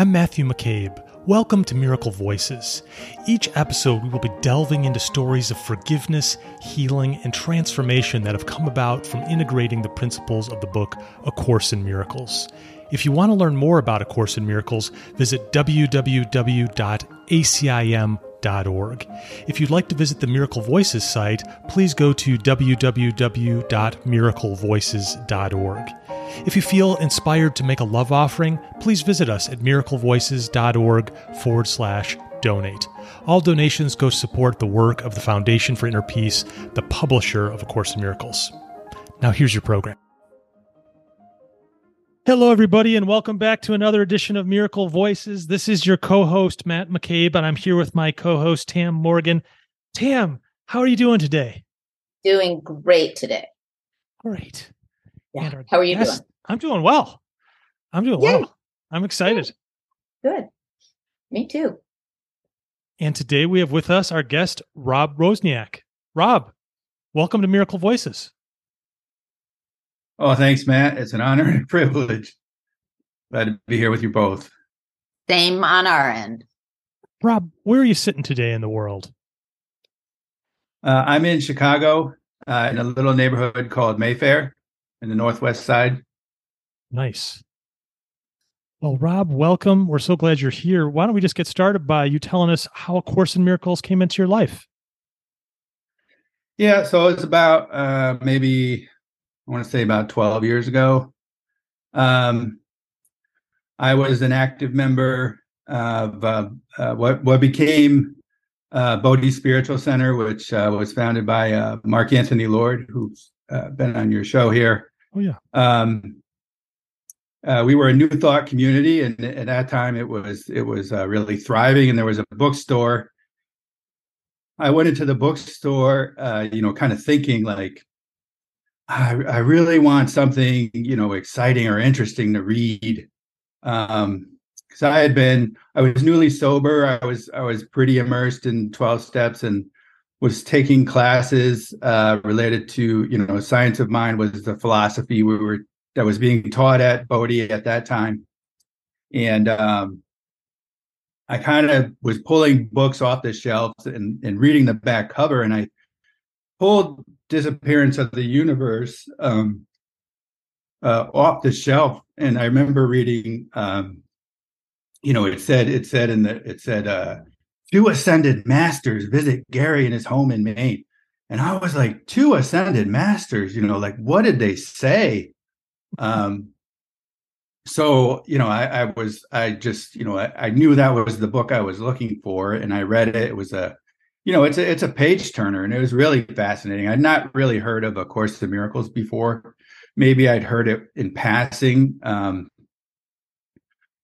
I'm Matthew McCabe. Welcome to Miracle Voices. Each episode, we will be delving into stories of forgiveness, healing, and transformation that have come about from integrating the principles of the book A Course in Miracles. If you want to learn more about A Course in Miracles, visit www.acim.org. If you'd like to visit the Miracle Voices site, please go to www.miraclevoices.org. If you feel inspired to make a love offering, please visit us at miraclevoices.org forward slash donate. All donations go to support the work of the Foundation for Inner Peace, the publisher of A Course in Miracles. Now, here's your program. Hello, everybody, and welcome back to another edition of Miracle Voices. This is your co host, Matt McCabe, and I'm here with my co host, Tam Morgan. Tam, how are you doing today? Doing great today. Great. Yeah. How are you guest, doing? I'm doing well. I'm doing Yay. well. I'm excited. Good. Me too. And today we have with us our guest, Rob Wozniak. Rob, welcome to Miracle Voices. Oh, thanks, Matt. It's an honor and a privilege. Glad to be here with you both. Same on our end. Rob, where are you sitting today in the world? Uh, I'm in Chicago, uh, in a little neighborhood called Mayfair in the northwest side. Nice. Well, Rob, welcome. We're so glad you're here. Why don't we just get started by you telling us how A Course in Miracles came into your life? Yeah, so it's about uh, maybe I want to say about 12 years ago. Um, I was an active member of uh, uh, what what became uh, Bodhi Spiritual Center, which uh, was founded by uh, Mark Anthony Lord, who's uh, been on your show here. Oh yeah. Um, uh, we were a new thought community, and at that time it was it was uh, really thriving. And there was a bookstore. I went into the bookstore, uh, you know, kind of thinking like, I, I really want something, you know, exciting or interesting to read. Um, because I had been, I was newly sober. I was I was pretty immersed in twelve steps and was taking classes uh, related to you know science of mind was the philosophy we were that was being taught at Bodhi at that time, and um, I kind of was pulling books off the shelves and, and reading the back cover, and I pulled Disappearance of the Universe um, uh, off the shelf, and I remember reading. Um, you know, it said it said in the it said uh, two ascended masters visit Gary in his home in Maine. And I was like, two ascended masters, you know, like what did they say? Um, so, you know, I, I was, I just, you know, I, I, knew that was the book I was looking for and I read it. It was a, you know, it's a, it's a page turner and it was really fascinating. I'd not really heard of A Course in Miracles before. Maybe I'd heard it in passing. Um,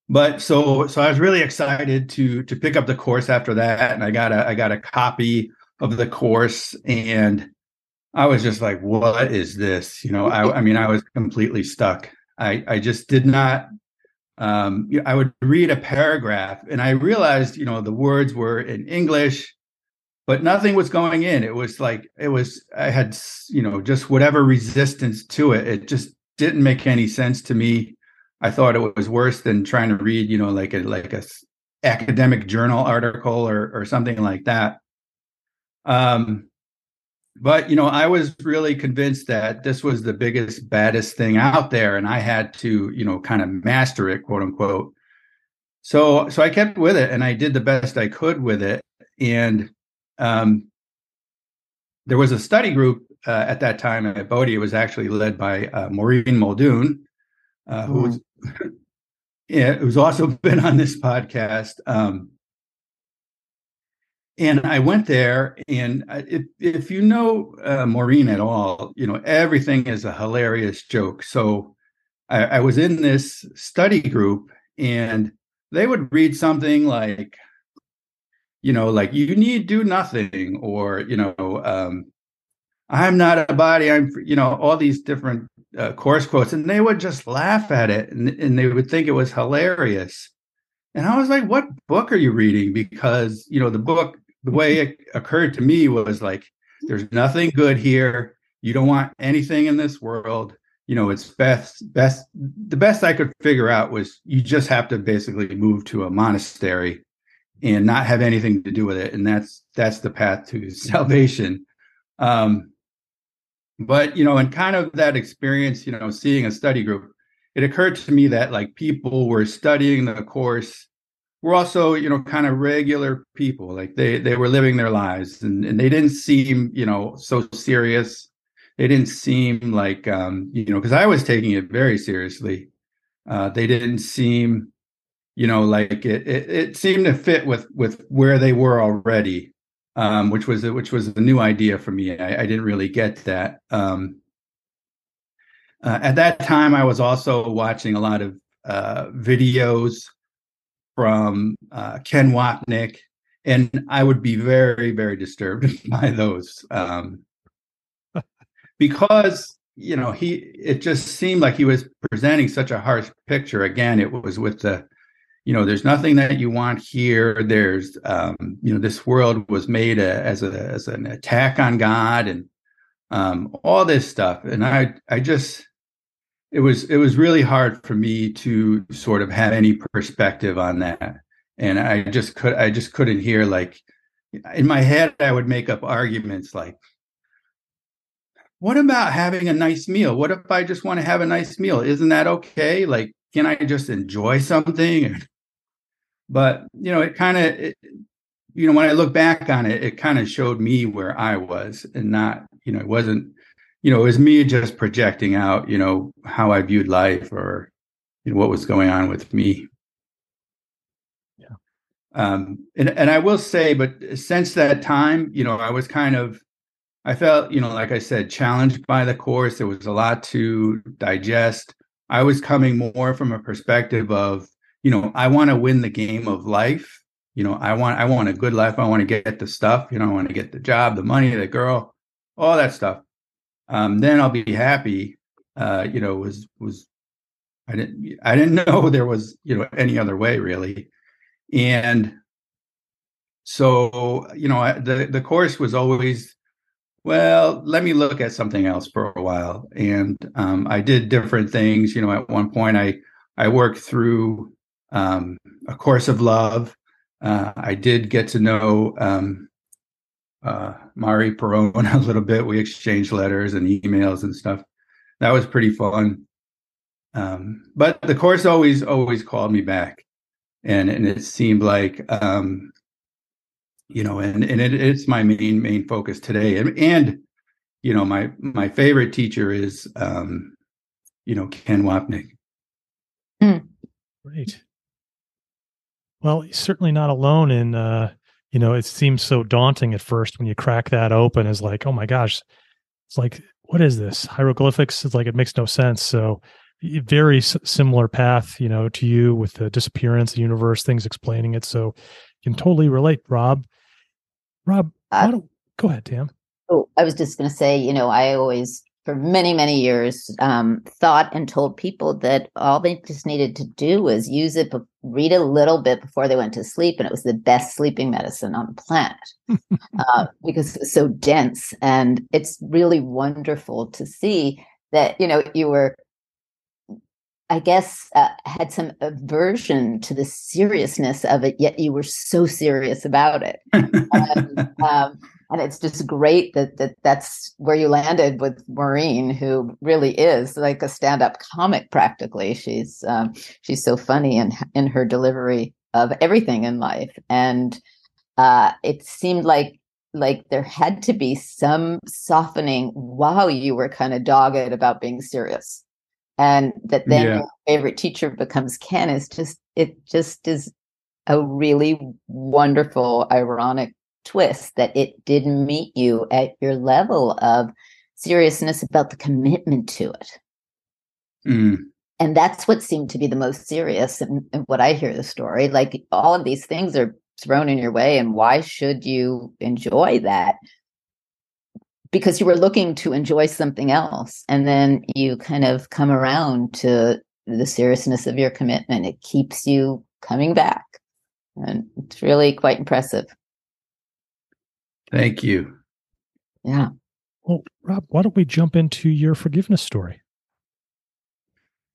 but so so I was really excited to to pick up the course after that, and I got a I got a copy of the course, and I was just like, "What is this?" You know, I I mean, I was completely stuck. I I just did not. Um, I would read a paragraph, and I realized, you know, the words were in English, but nothing was going in. It was like it was. I had, you know, just whatever resistance to it. It just didn't make any sense to me I thought it was worse than trying to read, you know, like a like a academic journal article or or something like that. Um, but you know, I was really convinced that this was the biggest, baddest thing out there, and I had to, you know, kind of master it, quote unquote. So, so I kept with it, and I did the best I could with it. And um, there was a study group uh, at that time at Bodhi. It was actually led by uh, Maureen Muldoon, uh, who was yeah, who's also been on this podcast. Um, and I went there, and if, if you know uh, Maureen at all, you know everything is a hilarious joke. So I, I was in this study group, and they would read something like, you know, like you need do nothing, or you know, um, I'm not a body. I'm, you know, all these different uh, course quotes, and they would just laugh at it, and, and they would think it was hilarious. And I was like, "What book are you reading?" Because you know, the book, the way it occurred to me was like, "There's nothing good here. You don't want anything in this world. you know, it's best best the best I could figure out was you just have to basically move to a monastery and not have anything to do with it, and that's that's the path to salvation. Um, but you know, and kind of that experience, you know, seeing a study group, it occurred to me that like people were studying the course were also you know kind of regular people. Like they they were living their lives and, and they didn't seem you know so serious. They didn't seem like um you know because i was taking it very seriously. Uh they didn't seem you know like it, it it seemed to fit with with where they were already um which was which was a new idea for me i, I didn't really get that um uh, at that time i was also watching a lot of uh videos from uh, Ken Wapnick, and I would be very, very disturbed by those um, because you know he. It just seemed like he was presenting such a harsh picture. Again, it was with the, you know, there's nothing that you want here. There's, um, you know, this world was made a, as a as an attack on God and um, all this stuff, and I, I just it was it was really hard for me to sort of have any perspective on that. And i just could i just couldn't hear like in my head i would make up arguments like what about having a nice meal? What if i just want to have a nice meal? Isn't that okay? Like can i just enjoy something but you know it kind of you know when i look back on it it kind of showed me where i was and not you know it wasn't you know, it was me just projecting out, you know, how I viewed life or you know, what was going on with me. Yeah. Um, and and I will say, but since that time, you know, I was kind of, I felt, you know, like I said, challenged by the course. There was a lot to digest. I was coming more from a perspective of, you know, I want to win the game of life. You know, I want I want a good life. I want to get the stuff. You know, I want to get the job, the money, the girl, all that stuff um, then I'll be happy. Uh, you know, was was I didn't I didn't know there was you know any other way really, and so you know I, the the course was always well let me look at something else for a while and um, i did different things you know at one point i i worked through um, a course of love uh, i did get to know um, uh, Mari Perron a little bit. We exchanged letters and emails and stuff. That was pretty fun. Um, but the course always always called me back, and and it seemed like um, you know, and and it, it's my main main focus today. And and you know, my my favorite teacher is um, you know Ken Wapnick. Mm. Great. Well, certainly not alone in uh, you know, it seems so daunting at first when you crack that open is like, oh my gosh, it's like, what is this? Hieroglyphics? It's like, it makes no sense. So, very s- similar path, you know, to you with the disappearance, the universe, things explaining it. So, you can totally relate, Rob. Rob, uh, go ahead, Tam. Oh, I was just going to say, you know, I always for many many years um, thought and told people that all they just needed to do was use it read a little bit before they went to sleep and it was the best sleeping medicine on the planet uh, because it's so dense and it's really wonderful to see that you know you were I guess uh, had some aversion to the seriousness of it, yet you were so serious about it. and, um, and it's just great that, that that's where you landed with Maureen, who really is like a stand-up comic practically. She's um, she's so funny in in her delivery of everything in life, and uh, it seemed like like there had to be some softening while you were kind of dogged about being serious and that then yeah. your favorite teacher becomes ken is just it just is a really wonderful ironic twist that it didn't meet you at your level of seriousness about the commitment to it. Mm. And that's what seemed to be the most serious and, what I hear the story. Like all of these things are thrown in your way, and why should you enjoy that? Because you were looking to enjoy something else, and then you kind of come around to the seriousness of your commitment. It keeps you coming back. And it's really quite impressive. Thank you. Yeah. Well, Rob, why don't we jump into your forgiveness story?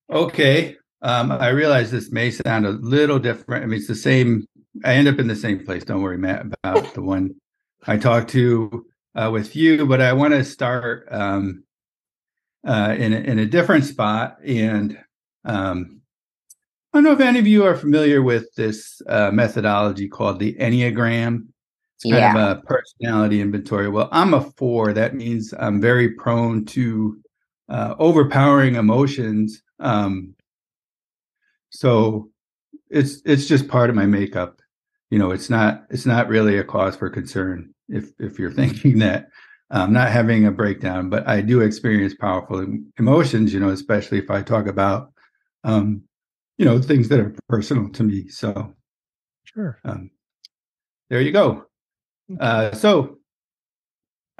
Okay. Um, I realize this may sound a little different. I mean, it's the same. I end up in the same place. Don't worry, Matt, about the one I talked to uh, with you. But I want to start um, uh, in a, in a different spot. And um, I don't know if any of you are familiar with this uh, methodology called the Enneagram. It's kind yeah. of a personality inventory. Well, I'm a four. That means I'm very prone to uh, overpowering emotions. Um, so it's it's just part of my makeup. You know, it's not it's not really a cause for concern if if you're thinking that I'm not having a breakdown, but I do experience powerful emotions. You know, especially if I talk about um, you know things that are personal to me. So sure. Um, there you go. Uh, so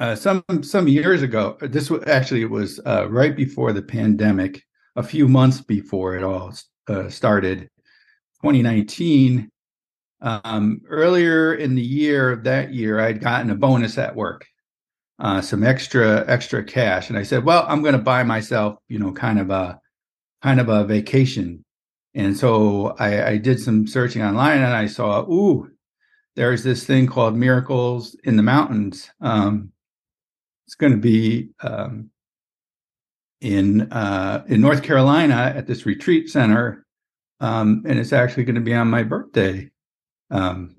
uh, some some years ago. This was actually it was uh, right before the pandemic, a few months before it all uh, started, 2019. Um, earlier in the year of that year, I'd gotten a bonus at work, uh, some extra extra cash, and I said, "Well, I'm going to buy myself, you know, kind of a kind of a vacation." And so I, I did some searching online, and I saw, "Ooh, there's this thing called Miracles in the Mountains." Um, it's going to be um, in uh, in North Carolina at this retreat center, um, and it's actually going to be on my birthday. Um,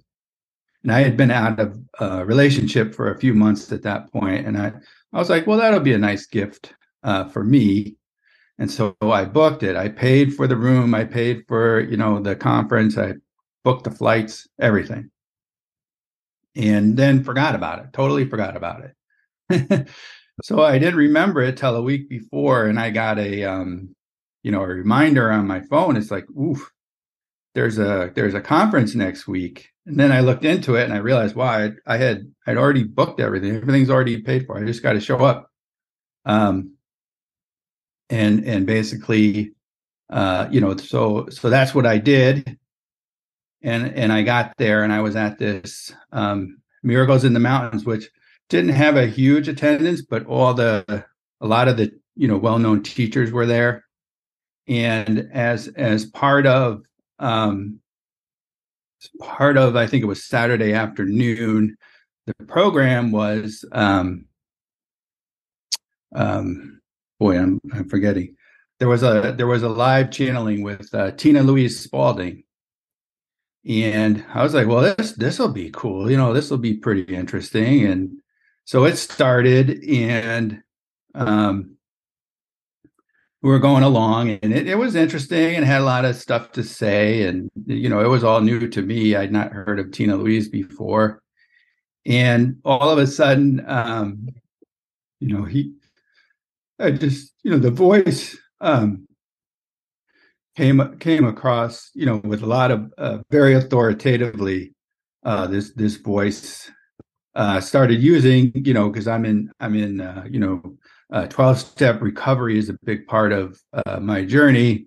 and I had been out of a relationship for a few months at that point, and I I was like, well, that'll be a nice gift uh, for me. And so I booked it. I paid for the room. I paid for you know the conference. I booked the flights, everything, and then forgot about it. Totally forgot about it. so I didn't remember it till a week before, and I got a um, you know, a reminder on my phone. It's like, oof, there's a there's a conference next week. And then I looked into it and I realized, wow, I, I had I'd already booked everything. Everything's already paid for. I just got to show up. Um, and and basically, uh, you know, so so that's what I did. And and I got there and I was at this um, Miracles in the Mountains, which didn't have a huge attendance, but all the a lot of the you know well-known teachers were there, and as as part of um, part of I think it was Saturday afternoon, the program was um, um, boy I'm I'm forgetting. There was a there was a live channeling with uh, Tina Louise Spalding, and I was like, well, this this will be cool. You know, this will be pretty interesting. And so it started and um, we were going along and it, it was interesting and had a lot of stuff to say and you know it was all new to me i'd not heard of tina louise before and all of a sudden um, you know he i just you know the voice um, came came across you know with a lot of uh, very authoritatively uh, this this voice uh, started using, you know, because I'm in, I'm in, uh, you know, 12 step recovery is a big part of uh, my journey.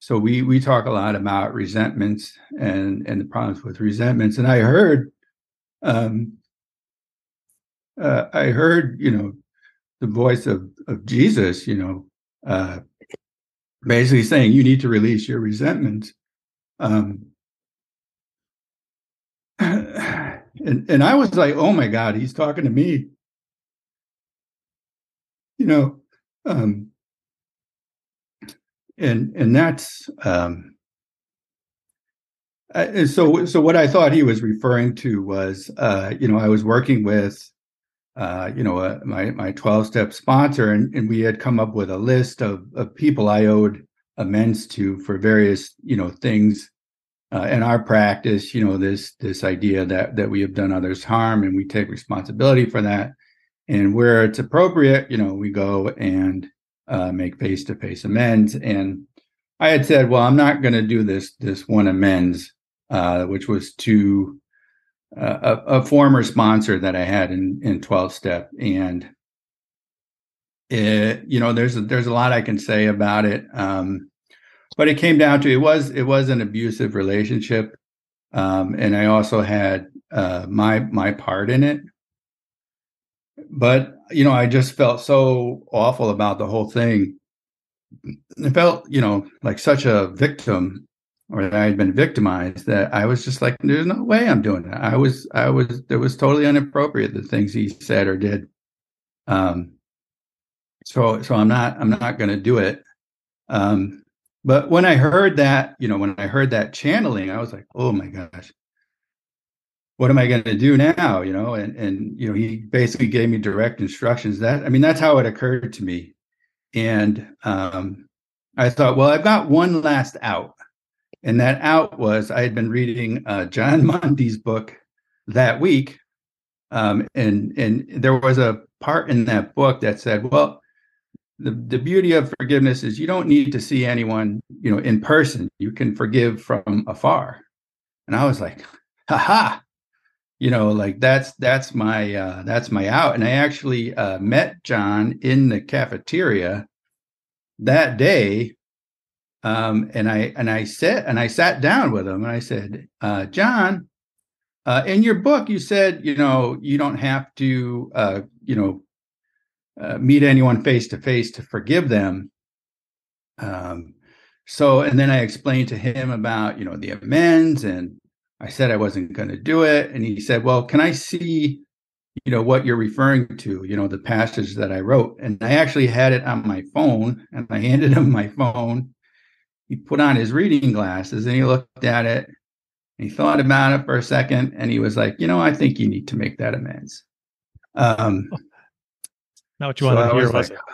So we we talk a lot about resentments and and the problems with resentments. And I heard, um, uh, I heard, you know, the voice of of Jesus, you know, basically saying you need to release your resentments. Um, and and I was like, oh my God, he's talking to me. You know, um, and and that's um, I, so so what I thought he was referring to was, uh, you know, I was working with, uh, you know, uh, my my twelve step sponsor, and and we had come up with a list of of people I owed amends to for various you know things uh, in our practice, you know, this this idea that that we have done others harm and we take responsibility for that, and where it's appropriate, you know, we go and uh, make face to face amends. And I had said, well, I'm not going to do this this one amends, uh, which was to a, a, former sponsor that I had in in 12 step, and it, you know, there's a, there's a lot I can say about it. Um, but it came down to it was it was an abusive relationship. Um, and i also had uh, my my part in it. But you know i just felt so awful about the whole thing. I felt, you know, like such a victim or that I had been victimized that I was just like, there's no way I'm doing that. I was, I was, it was totally inappropriate the things he said or did. Um, so, so I'm not, I'm not going to do it. Um, but when I heard that, you know, when I heard that channeling, I was like, oh my gosh, what am I going to do now? You know, and and you know, he basically gave me direct instructions. That I mean, that's how it occurred to me, and um, I thought, well, I've got one last out, and that out was I had been reading uh, Jon Mundy's book that week, um, and and there was a part in that book that said, well, the, the beauty of forgiveness is you don't need to see anyone, you know, in person. You can forgive from afar. And I was like, haha, you know like that's that's my uh that's my out and i actually uh met john in the cafeteria that day um and i and i said and i sat down with him and i said uh john uh in your book you said you know you don't have to uh you know uh, meet anyone face to face to forgive them um so and then i explained to him about you know the amends and I said I wasn't going to do it. And he said, Well, can I see, you know, what you're referring to, you know, the passage that I wrote? And I actually had it on my phone and I handed him my phone. He put on his reading glasses and he looked at it. he thought about it for a second and he was like, You know, I think you need to make that amends. Um, Not what you so wanted to hear, was, was like, it?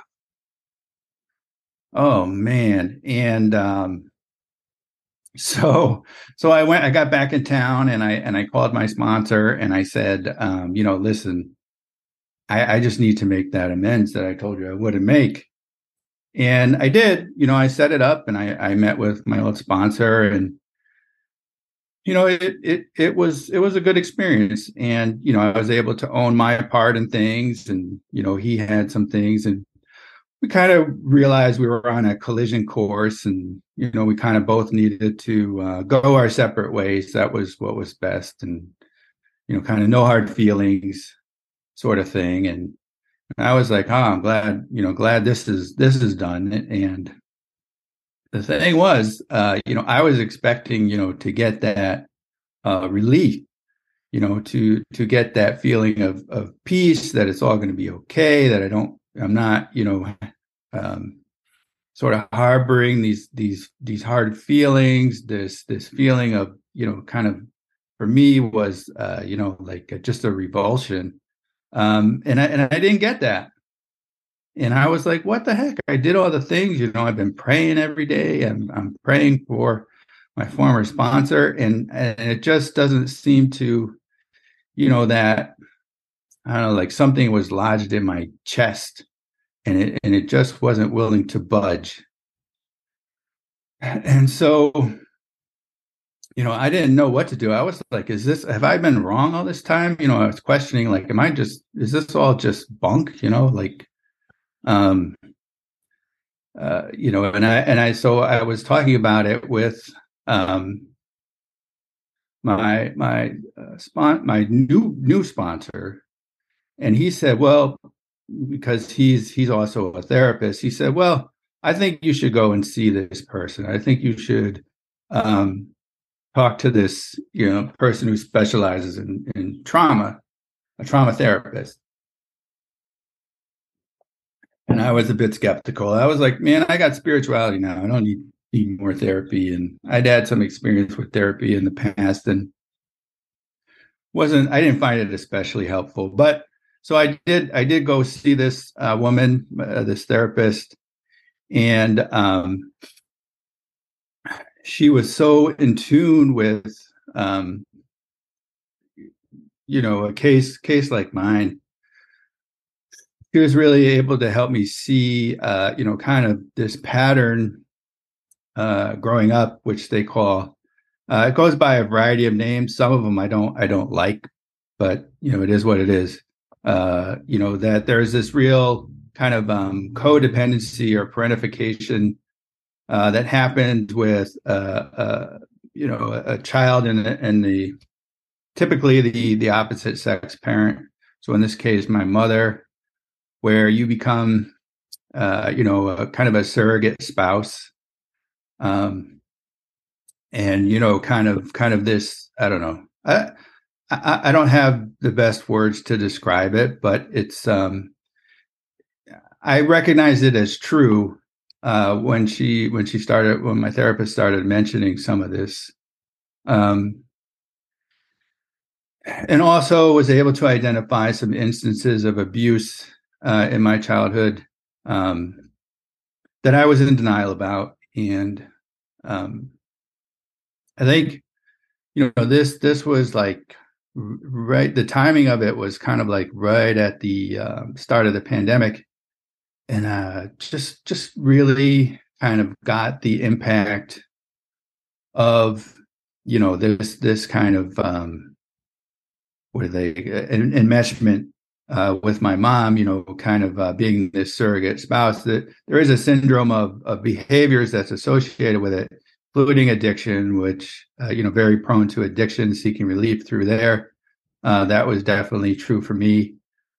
Oh, man. And, um, so so i went i got back in town and i and i called my sponsor and i said um, you know listen I, I just need to make that amends that i told you i wouldn't make and i did you know i set it up and i i met with my old sponsor and you know it it it was it was a good experience. And you know i was able to own my part in things and you know he had some things and we kind of realized we were on a collision course and you know we kind of both needed to uh, go our separate ways. That was what was best and you know kind of no hard feelings sort of thing. And i was like oh i'm glad you know glad this is this is done and the thing was uh you know i was expecting you know to get that uh relief you know to to get that feeling of of peace that it's all going to be okay that i don't I'm not, you know, um, sort of harboring these these these hard feelings. This this feeling of you know, kind of for me was uh, you know like just a revulsion, um, and I and I didn't get that. And I was like, what the heck? I did all the things, you know, I've been praying every day. and I'm praying for my former sponsor, and, and it just doesn't seem to, you know, that I don't know, like something was lodged in my chest and it and it just wasn't willing to budge. And so, you know, I didn't know what to do. I was like, is this have I been wrong all this time? You know, I was questioning, like, am I just is this all just bunk? You know, like um uh, you know, and I and I so I was talking about it with um my my uh, spon- my new new sponsor and he said well because he's he's also a therapist he said well i think you should go and see this person i think you should um, talk to this you know person who specializes in, in trauma a trauma therapist. And i was a bit skeptical. I was like man i got spirituality now. I don't need need more therapy. And i'd had some experience with therapy in the past and wasn't i didn't find it especially helpful. But so I did I did go see this uh, woman, uh, this therapist, and um, she was so in tune with um, you know a case case like mine. She was really able to help me see uh, you know kind of this pattern uh, growing up, which they call uh, it goes by a variety of names. Some of them I don't I don't like, but you know it is what it is uh, you know, that there's this real kind of um, codependency or parentification uh, that happened with, uh, uh, you know, a, child and, and the typically the the opposite sex parent. So in this case, my mother, where you become you know, a, kind of a surrogate spouse. Um, and you know, kind of, kind of this. I don't know. I, I, I don't have the best words to describe it, but it's. Um, I recognize it as true uh, when she when she started when my therapist started mentioning some of this. Um, and also was able to identify some instances of abuse uh, in my childhood um, that I was in denial about, and um, I think you know this this was like right the timing of it was kind of like right at the uh, start of the pandemic, and uh, just just really kind of got the impact of you know this this kind of um, what are they enmeshment uh, with my mom, you know, kind of uh, being this surrogate spouse, that there is a syndrome of, of behaviors that's associated with it, including addiction, which, uh, you know, very prone to addiction, seeking relief through there. Uh, that was definitely true for me.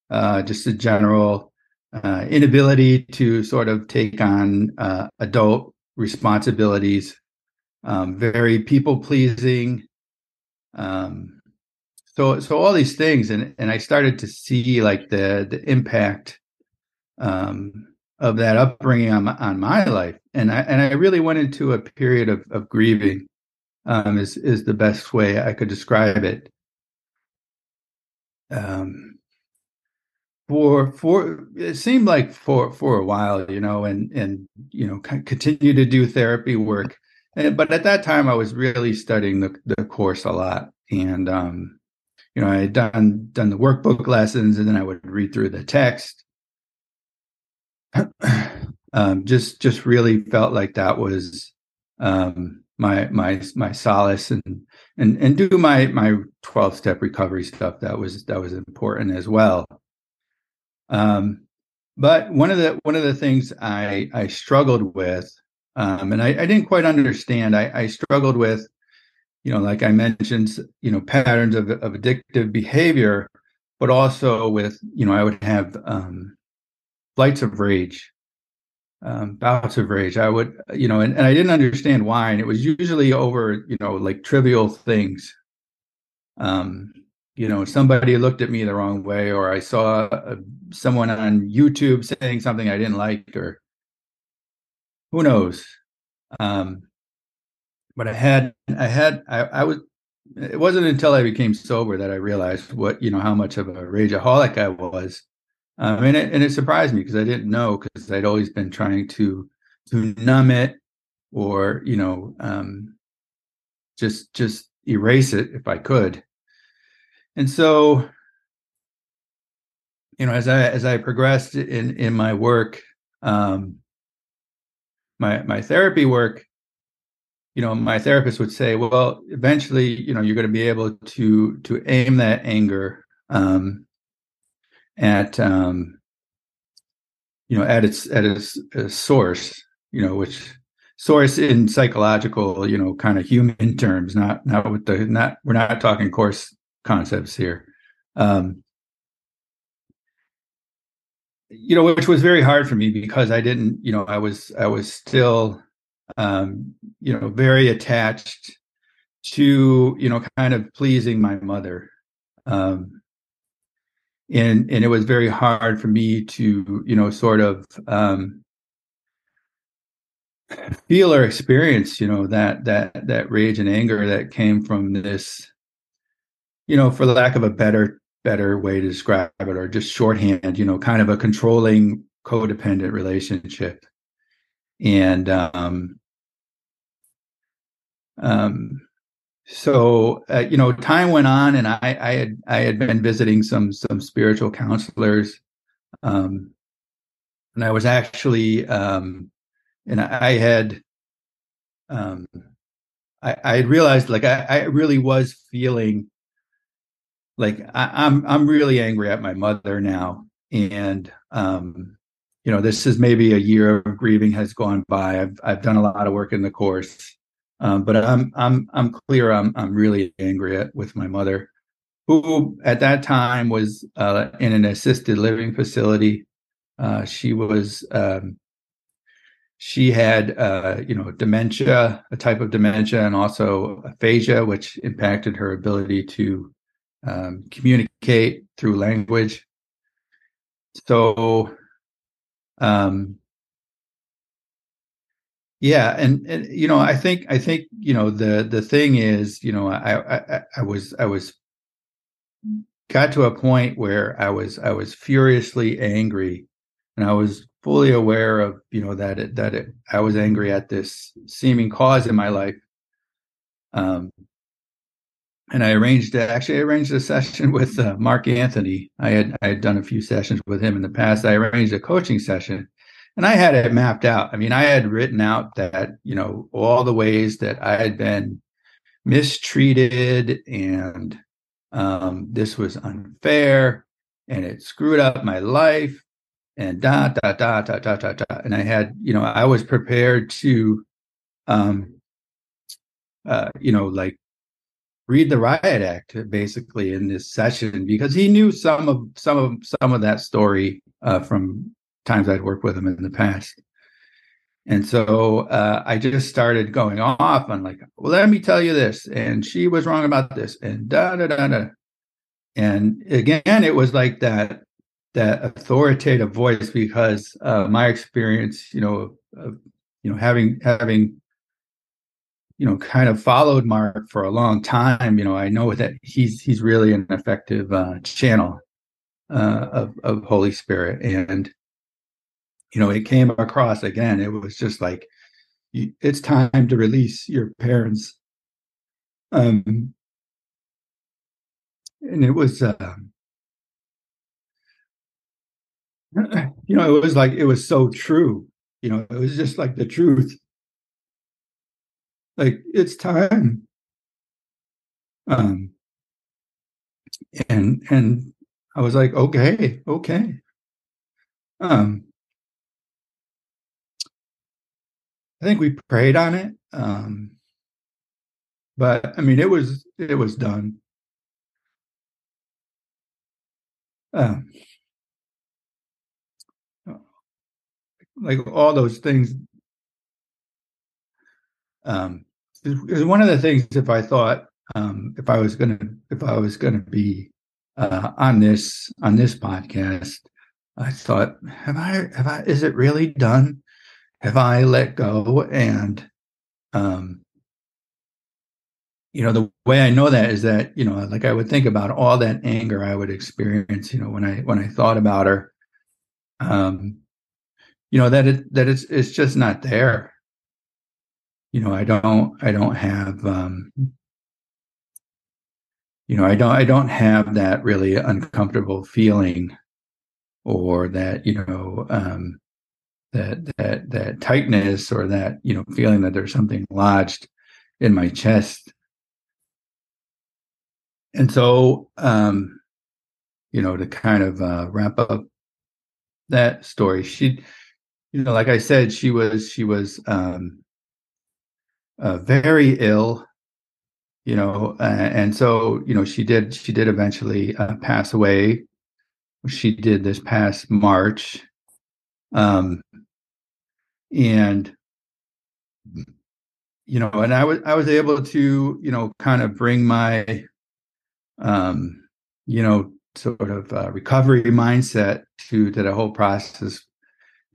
Uh, just a general uh, inability to sort of take on uh, adult responsibilities, um, very people pleasing. Um, so so all these things and and i started to see like the the impact um of that upbringing on my, on my life and i and i really went into a period of of grieving um is is the best way i could describe it um for for it seemed like for for a while you know and and you know continue to do therapy work and, but at that time i was really studying the, the course a lot and um you know, I had done done the workbook lessons, and then I would read through the text. um, just just really felt like that was um, my my my solace, and and and do my my twelve step recovery stuff. That was that was important as well. Um, but one of the one of the things I I struggled with, um, and I, I didn't quite understand. I, I struggled with you know, like I mentioned, you know, patterns of, of addictive behavior, but also with, you know, I would have um, flights of rage, um, bouts of rage. I would, you know, and, and I didn't understand why. And it was usually over, you know, like trivial things. Um, you know, somebody looked at me the wrong way, or I saw uh, someone on YouTube saying something I didn't like, or who knows. Um, but I had I had I, I was it wasn't until I became sober that I realized what you know how much of a rageaholic I was. Um, and it and it surprised me because I didn't know because I'd always been trying to to numb it or you know um, just just erase it if I could. And so you know as I as I progressed in in my work um, my my therapy work you know my therapist would say well eventually you know you're going to be able to to aim that anger um at um you know at its at its, its source you know which source in psychological you know kind of human terms not not with the not we're not talking course concepts here um you know which was very hard for me because i didn't you know i was i was still um, you know, very attached to, you know, kind of pleasing my mother. Um, and and it was very hard for me to, you know, sort of um, feel or experience, you know, that that that rage and anger that came from this, you know, for the lack of a better better way to describe it, or just shorthand, you know, kind of a controlling codependent relationship. And um, um, so uh, you know, time went on, and I, I had I had been visiting some some spiritual counselors, um, and I was actually, um, and I, had, um, I, I realized like I, I really was feeling like I, I'm I'm really angry at my mother now, and um, you know, this is maybe a year of grieving has gone by. I've I've done a lot of work in the course um, but I'm I'm I'm clear. I'm I'm really angry at with my mother, who at that time was uh, in an assisted living facility, Uh, she was um, she had uh, you know dementia, a type of dementia, and also aphasia, which impacted her ability to um, communicate through language. So, um, yeah, and, and you know, I think I think you know the the thing is, you know, I I, I was I was got to a point where I was I was furiously angry, and I was fully aware of you know that it, that it, I was angry at this seeming cause in my life. Um, and I arranged actually I arranged a session with uh, Mark Anthony. I had I had done a few sessions with him in the past. I arranged a coaching session, and I had it mapped out. I mean, I had written out that you know all the ways that I had been mistreated, and um, this was unfair, and it screwed up my life, and da da da da da da da. And I had you know I was prepared to, um, uh, you know, like read the riot act basically in this session because he knew some of some of some of that story uh, from times I'd worked with him in the past. And so uh, I just started going off on like, well, let me tell you this, and she was wrong about this, and da da da da. And again, it was like that that authoritative voice because uh, my experience, you know, of, you know, having having you know kind of followed Mark for a long time, you know, I know that he's he's really an effective uh, channel uh, of of Holy Spirit, and you know, it came across again. It was just like it's time to release your parents. Um, and it was, uh, you know, it was like it was so true. You know, it was just like the truth like it's time. Um and and i was like okay okay. Um i think we prayed on it um but i mean it was it was done. Um like all those things um one of the things if I thought um, if I was gonna if I was gonna be uh, on this on this podcast, I thought, have I have I is it really done? Have I let go? And um, you know, the way I know that is that, you know, like I would think about all that anger I would experience, you know, when I when I thought about her. Um, you know, that it that it's it's just not there you know i don't i don't have um you know i don't i don't have that really uncomfortable feeling or that you know um that that that tightness or that you know feeling that there's something lodged in my chest. And so um you know to kind of uh wrap up that story she you know like i said she was she was um uh, very ill you know uh, and so you know she did she did eventually uh, pass away. She did this past march. Um and you know and i was i was able to you know kind of bring my um you know sort of uh, recovery mindset to to the whole process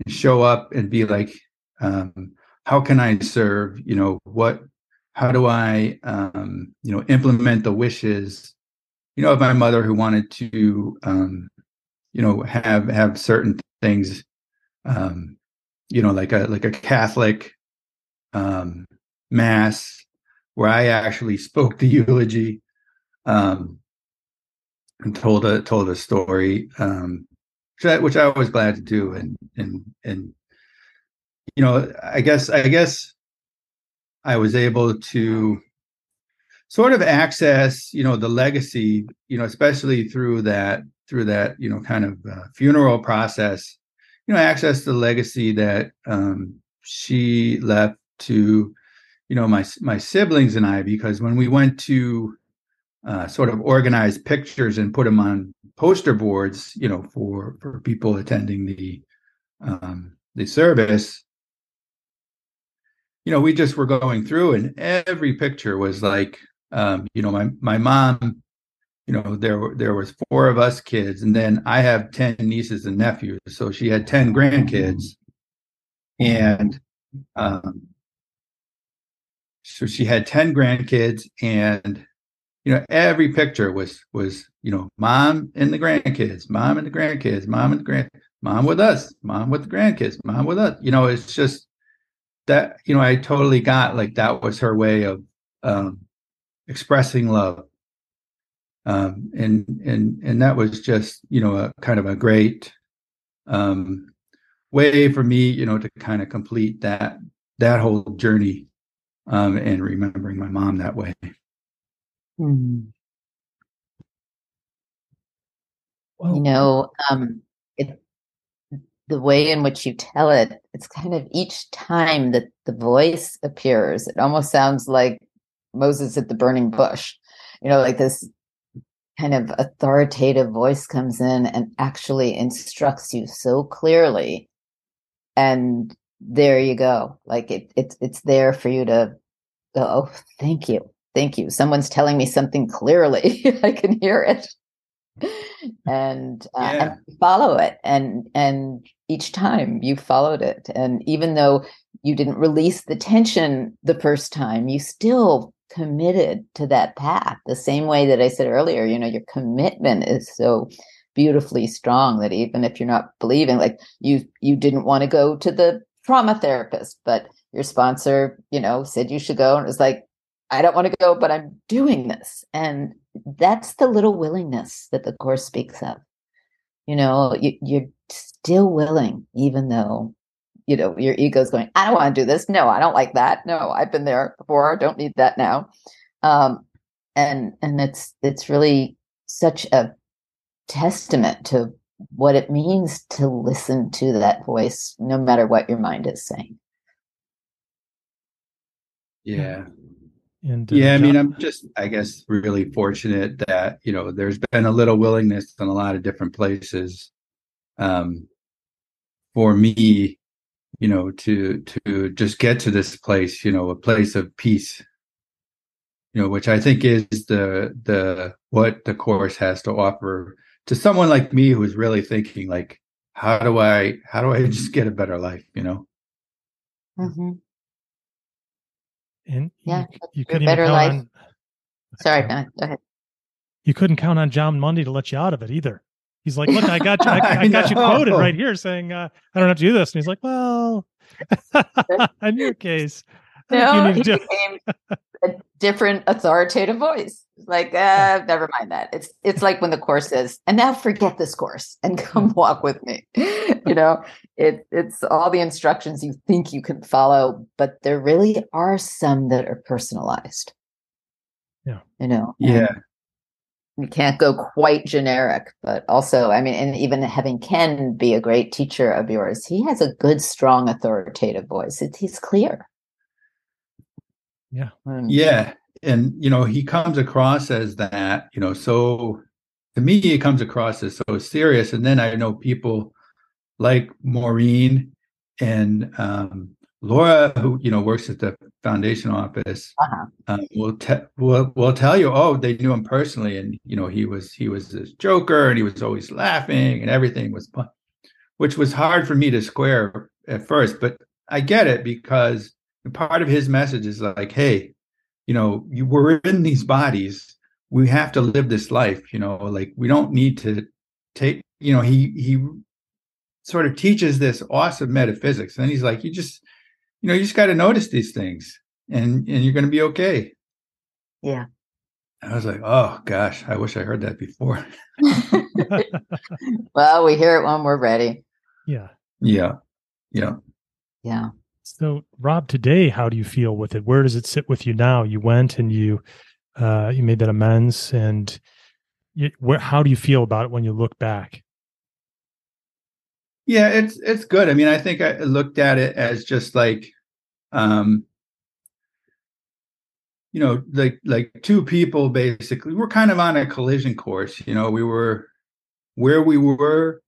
and show up and be like um how can I serve? You know, what, how do I, um, you know, implement the wishes, you know, of my mother who wanted to, um, you know, have, have certain things, um, you know, like a, like a Catholic, um, mass where I actually spoke the eulogy, um, and told a, told a story, um, which I, which I was glad to do. And, and, and, you know, I guess I guess I was able to sort of access, you know, the legacy, you know, especially through that through that, you know, kind of uh, funeral process, you know, access the legacy that um, she left to, you know, my my siblings and I, because when we went to uh, sort of organize pictures and put them on poster boards, you know, for for people attending the um, the service, you know, we just were going through, and every picture was like, um, you know, my my mom, you know, there there was four of us kids, and then I have ten nieces and nephews, so she had ten grandkids, and um, so she had ten grandkids, and you know, every picture was was you know, mom and the grandkids, mom and the grandkids, mom and the grand, mom with us, mom with the grandkids, mom with us. You know, it's just that you know i totally got like that was her way of um expressing love. Um and and and that was just you know a kind of a great um way for me you know to kind of complete that that whole journey um and remembering my mom that way. Well, you know um it the way in which you tell it, it's kind of each time that the voice appears, it almost sounds like Moses at the burning bush. You know, like this kind of authoritative voice comes in and actually instructs you so clearly. And there you go. Like it, it's it's there for you to go, oh, thank you. Thank you. Someone's telling me something clearly. I can hear it. and, uh, yeah. and follow it and and each time you followed it and even though you didn't release the tension the first time you still committed to that path the same way that i said earlier you know your commitment is so beautifully strong that even if you're not believing like you you didn't want to go to the trauma therapist but your sponsor you know said you should go and it was like i don't want to go but i'm doing this. And that's the little willingness that the course speaks of. You know you, you're still willing even though you know your ego's going i don't want to do this. No i don't like that. No i've been there before. I don't need that now. Um and and it's it's really such a testament to what it means to listen to that voice no matter what your mind is saying. Yeah and uh, yeah, I mean, I'm just, I guess, really fortunate that you know there's been a little willingness in a lot of different places um, for me, you know, to to just get to this place, you know, a place of peace, you know, which I think is the the what the course has to offer to someone like me who's really thinking like, how do I how do I just get a better life, you know? Mm-hmm. And yeah, you, you couldn't better life. On, Sorry, go ahead. You couldn't count on Jon Mundy to let you out of it either. He's like, "Look, I got you. I, I got you quoted right here, saying uh, I don't have to do this." And he's like, "Well, in your case, no, he became a different authoritative voice. Like, uh, never mind that. It's it's like when the course says, "And now forget this course and come walk with me." you know, it it's all the instructions you think you can follow, but there really are some that are personalized. Yeah, you know. Yeah. You can't go quite generic, but also, I mean, and even having Ken be a great teacher of yours, he has a good, strong, authoritative voice. It, he's clear. Yeah. Um, yeah. And, you know, he comes across as that, you know, so to me, he comes across as so serious. And then I know people like Maureen and um, Laura, who you know works at the foundation office, uh-huh. um, will, te- will will tell you, oh, they knew him personally, and you know he was he was this joker, and he was always laughing, and everything was fun, which was hard for me to square at first. But I get it because part of his message is like, hey, you know, you, we're in these bodies, we have to live this life, you know, like we don't need to take, you know, he he sort of teaches this awesome metaphysics, and he's like, you just you know, you just got to notice these things and and you're going to be okay. Yeah. I was like, oh gosh, I wish I heard that before. well, we hear it when we're ready. Yeah. Yeah. Yeah. Yeah. So, Rob, today, how do you feel with it? Where does it sit with you now? You went and you uh, you made that amends, and you, where, how do you feel about it when you look back? Yeah, it's it's good. I mean, I think I looked at it as just like um you know, like like two people basically. We're kind of on a collision course, you know, we were where we were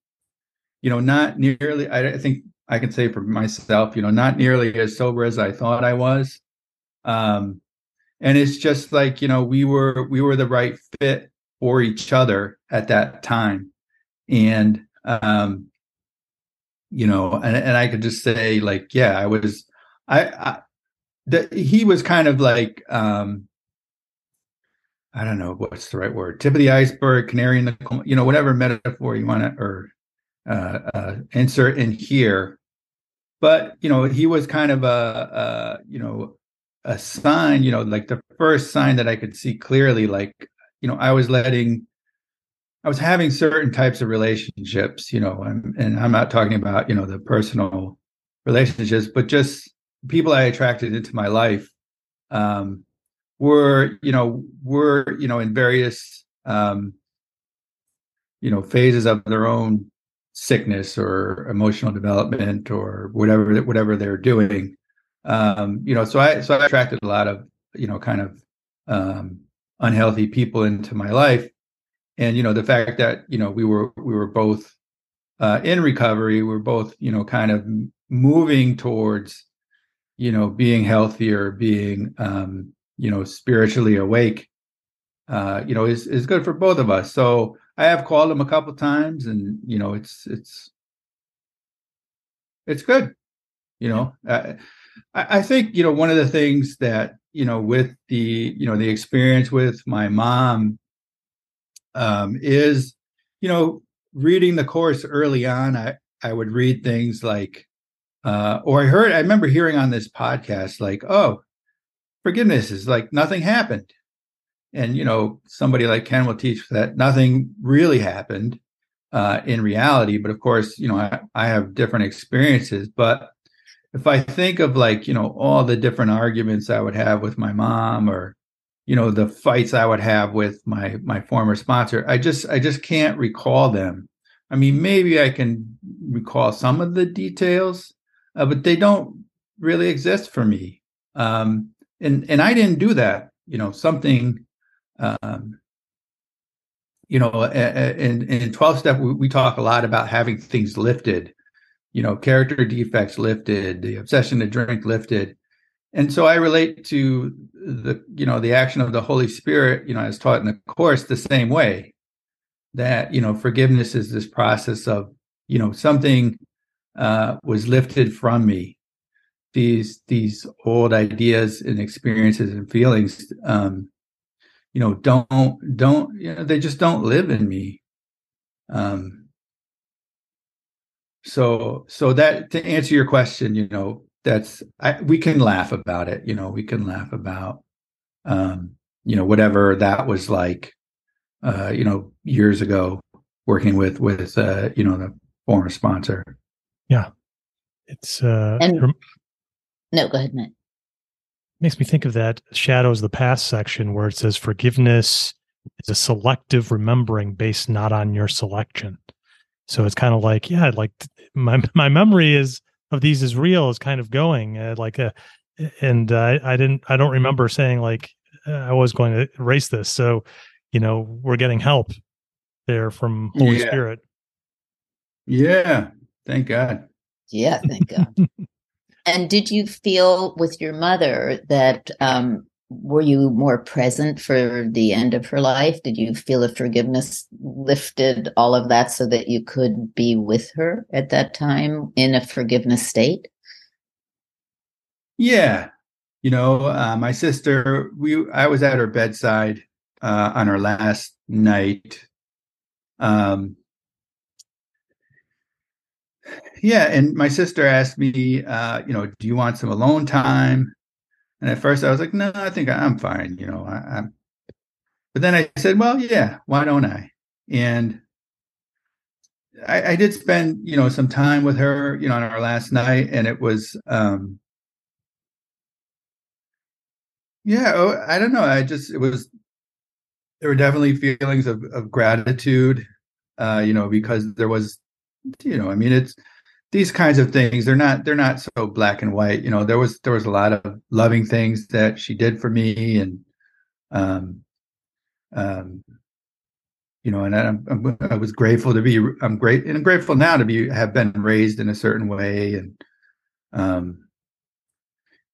you know, not nearly. I, think I can say for myself, you know, not nearly as sober as I thought I was. Um, and it's just like you know, we were we were the right fit for each other at that time, and um, you know, and and I could just say like, yeah, I was, I, I that he was kind of like um I don't know what's the right word. Tip of the iceberg, canary in the, you know, whatever metaphor you want to or uh, uh, insert in here. But you know, he was kind of a, a, you know, a sign. You know, like the first sign that I could see clearly. Like, you know, I was letting, I was having certain types of relationships. You know, and, and I'm not talking about you know the personal relationships, but just people I attracted into my life. Um, were you know were you know in various um you know phases of their own sickness or emotional development or whatever whatever they're doing. Um you know so i so i attracted a lot of you know kind of um unhealthy people into my life. And you know the fact that you know we were we were both uh in recovery we we're both you know kind of moving towards you know being healthier being um you know spiritually awake uh you know is is good for both of us. So i have called him a couple times and you know it's it's it's good you know uh, I, I think you know one of the things that you know with the you know the experience with my mom um is you know reading the course early on i i would read things like uh or i heard i remember hearing on this podcast like oh forgiveness is like nothing happened. And, you know, somebody like Ken will teach that nothing really happened uh, in reality. But of course, you know, I, I have different experiences. But if I think of like, you know, all the different arguments I would have with my mom or, you know, the fights I would have with my my former sponsor, I just I just can't recall them. I mean, maybe I can recall some of the details, uh, but they don't really exist for me. Um, and and I didn't do that. You know, something. Um, you know, in in twelve step, we, we talk a lot about having things lifted. You know, character defects lifted, the obsession to drink lifted, and so I relate to the you know the action of the Holy Spirit. You know, as taught in the course, the same way that you know forgiveness is this process of you know something uh, was lifted from me these these old ideas and experiences and feelings um you know don't don't you know they just don't live in me. Um so so that to answer your question you know that's I, we can laugh about it you know we can laugh about um you know whatever that was like uh you know years ago working with with uh you know the former sponsor. Yeah. It's uh and no, go ahead, Matt. Makes me think of that Shadows of the Past section where it says forgiveness is a selective remembering based not on your selection. So it's kind of like, yeah, like my my memory is of these is real is kind of going uh, like a, uh, and uh, I didn't I don't remember saying like uh, I was going to erase this. So you know we're getting help there from Holy yeah. Spirit. Yeah, thank God. Yeah, thank God. And did you feel with your mother that um, were you more present for the end of her life? Did you feel the forgiveness lifted all of that so that you could be with her at that time in a forgiveness state? Yeah, you know, uh, my sister, we I was at her bedside uh, on her last night. Um, yeah, and my sister asked me, uh, you know, do you want some alone time? And at first I was like, no, I think I'm fine. You know, I, am But then I said, well, yeah, why don't I? And I, I, did spend, you know, some time with her, you know, on our last night, and it was, um, yeah, oh, I don't know. I just it was there were definitely feelings of, of gratitude, uh, you know, because there was, you know, I mean, it's these kinds of things they're not they're not so black and white you know there was there was a lot of loving things that she did for me and um um you know, and I'm, I'm, i was grateful to be. I'm great and I'm grateful now to be have been raised in a certain way, and um,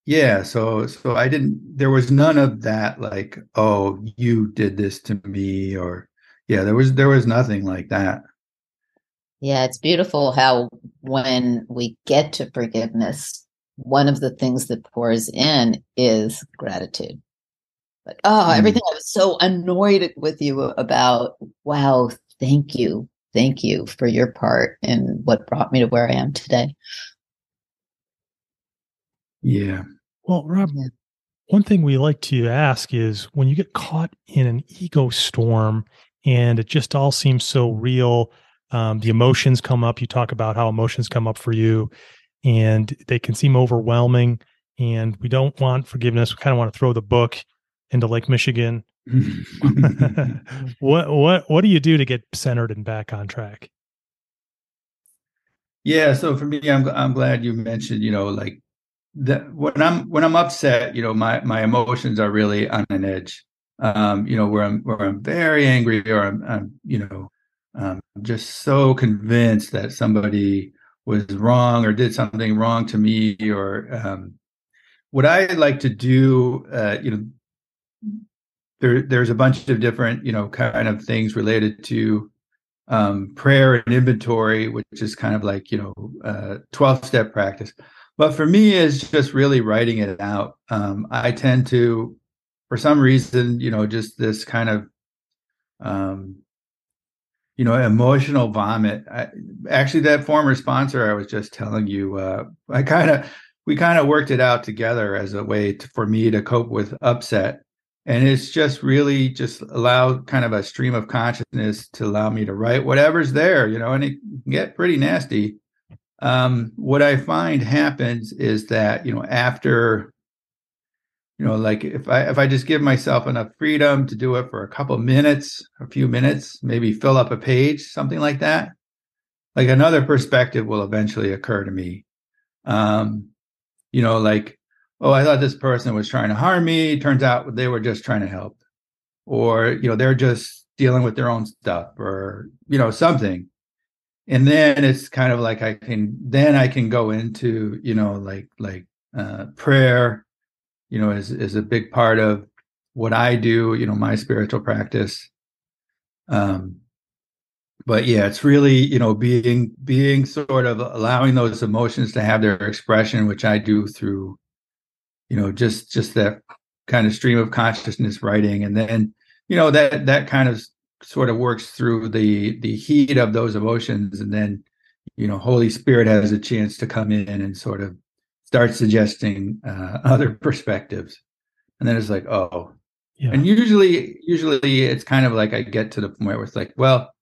yeah. So so I didn't. There was none of that. Like, oh, you did this to me, or yeah, there was there was nothing like that. Yeah, it's beautiful how when we get to forgiveness, one of the things that pours in is gratitude. Like, oh, mm. everything I was so annoyed with you about. Wow, thank you. Thank you for your part in what brought me to where I am today. Yeah. Well, Rob, yeah. one thing we like to ask is when you get caught in an ego storm and it just all seems so real, um, the emotions come up. You talk about how emotions come up for you and they can seem overwhelming. And we don't want forgiveness. We kind of want to throw the book into Lake Michigan. what what what do you do to get centered and back on track? Yeah, so for me, I'm I'm glad you mentioned, you know, like that when I'm when I'm upset, you know, my my emotions are really on an edge. Um, you know, where I'm where I'm very angry or I'm, I'm you know, um, just so convinced that somebody was wrong or did something wrong to me or um, what I like to do, uh, you know, there there's a bunch of different, you know, kind of things related to um, prayer and inventory, which is kind of like you know, uh, twelve step practice. But for me, is just really writing it out. Um, I tend to, for some reason, you know, just this kind of um, you know emotional vomit. I, actually that former sponsor i was just telling you uh, i kind of we kind of worked it out together as a way to, for me to cope with upset. And it's just really just allow kind of a stream of consciousness to allow me to write whatever's there you know and it can get pretty nasty. Um, what i find happens is that you know after you know like if i if i just give myself enough freedom to do it for a couple minutes a few minutes maybe fill up a page something like that like another perspective will eventually occur to me. Um you know like oh i thought this person was trying to harm me. Turns out they were just trying to help. Or you know they're just dealing with their own stuff or you know something. And then it's kind of like i can then i can go into you know like like uh prayer you know, is is a big part of what I do, you know, my spiritual practice. Um, but yeah, it's really, you know, being being sort of allowing those emotions to have their expression, which I do through, you know, just just that kind of stream of consciousness writing, and then, you know, that that kind of sort of works through the the heat of those emotions, and then, you know, Holy Spirit has a chance to come in and sort of start suggesting uh, other perspectives. And then it's like oh. Yeah. and usually usually it's kind of like i get to the point where it's like well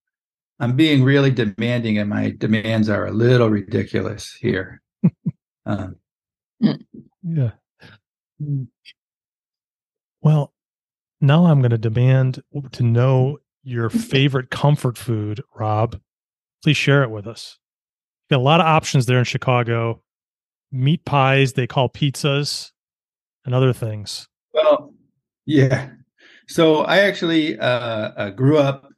i'm being really demanding and my demands are a little ridiculous here. Um, yeah. Well now i'm going to demand to know your favorite comfort food rob. Please share it with us. You got a lot of options there in chicago meat pies they call pizzas and other things. Well, yeah. So I actually uh, uh, grew up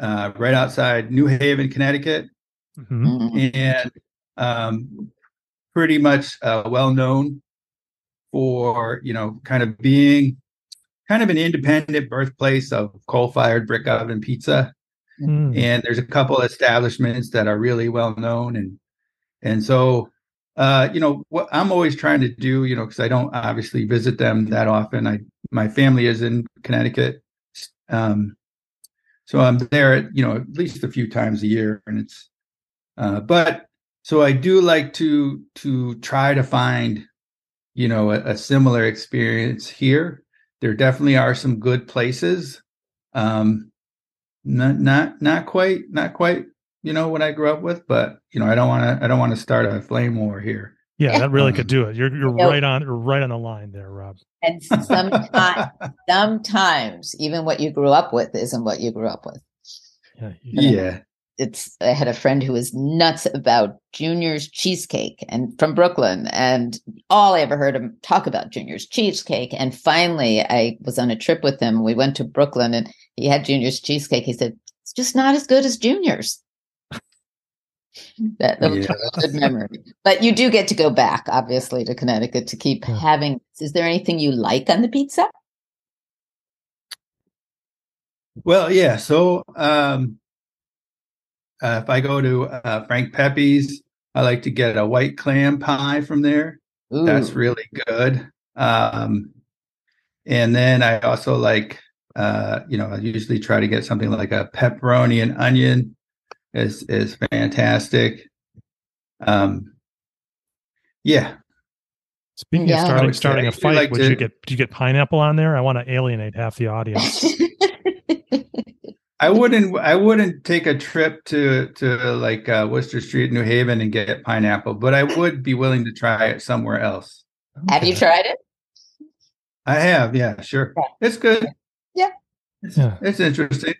uh, right outside New Haven, Connecticut, mm-hmm. mm-hmm. and um, pretty much uh, well known for you know kind of being kind of an independent birthplace of coal-fired brick oven pizza. Mm. And there's a couple establishments that are really well known, and and so uh, you know, what I'm always trying to do, you know, because I don't obviously visit them that often. I my family is in Connecticut, um, so I'm there, at, you know, at least a few times a year, and it's. Uh, but so I do like to to try to find, you know, a, a similar experience here. There definitely are some good places. Um, not not not quite not quite you know, what I grew up with, but you know, I don't want to, I don't want to start a flame war here. Yeah, that really could um, do it. You're you're right on, you're right on the line there, Rob. And sometimes, sometimes even what you grew up with isn't what you grew up with. Yeah, yeah. It's. I had a friend who was nuts about Junior's cheesecake, and from Brooklyn, and all I ever heard him talk about Junior's cheesecake. And finally, I was on a trip with him. We went to Brooklyn, and he had Junior's cheesecake. He said, It's just not as good as juniors. That, was Yeah. good memory. But you do get to go back, obviously, to Connecticut to keep Yeah. having. Is there anything you like on the pizza? Well, yeah. So um, uh, if I go to uh, Frank Pepe's, I like to get a white clam pie from there. That's really good. Um, and then I also like, uh, you know, I usually try to get something like a pepperoni and onion is is fantastic. Um, yeah, Speaking Yeah. of starting would starting say- a I'd fight, like would to- you get did you get pineapple on there? I want to alienate half the audience. I wouldn't I wouldn't take a trip to to like uh, Wooster Street, New Haven, and get pineapple, but I would be willing to try it somewhere else. Have you tried it? I have, yeah, sure. Yeah. It's good. Yeah. It's, Yeah. it's interesting.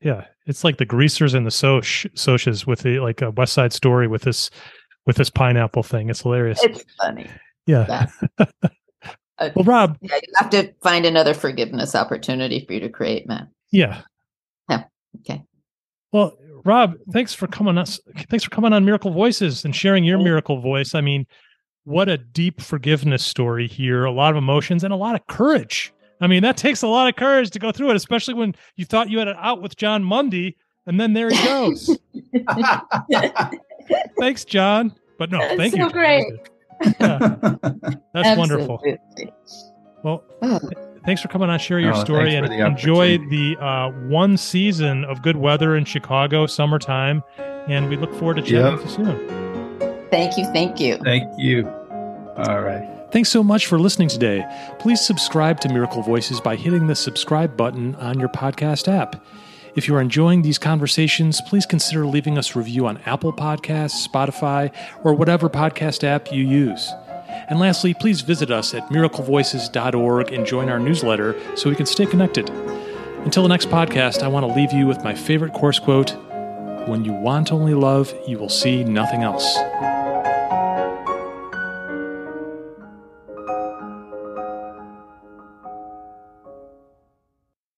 Yeah, it's like the greasers and the soch soches with the like a West Side Story with this with this pineapple thing. It's hilarious. It's funny. yeah. Uh, well, Rob. Yeah, you have to find another forgiveness opportunity for you to create, man. Yeah. Yeah, okay. Well, Rob, thanks for coming us. Thanks for coming on Miracle Voices and sharing your miracle voice. I mean, what a deep forgiveness story here. A lot of emotions and a lot of courage. I mean, that takes a lot of courage to go through it, especially when you thought you had it out with Jon Mundy, and then there he goes. Thanks, John. But no, That's thank so you. great. Yeah, that's wonderful. Well, Oh, thanks for coming on, share your Oh, story, and the enjoy the uh, one season of good weather in Chicago, summertime. And we look forward to chatting Yep. with you soon. thank you. Thank you. Thank you. All right. Thanks so much for listening today. Please subscribe to Miracle Voices by hitting the subscribe button on your podcast app. If you are enjoying these conversations, please consider leaving us a review on Apple Podcasts, Spotify, or whatever podcast app you use. And lastly, please visit us at miraclevoices.org and join our newsletter so we can stay connected. Until the next podcast, I want to leave you with my favorite course quote When you want only love, you will see nothing else.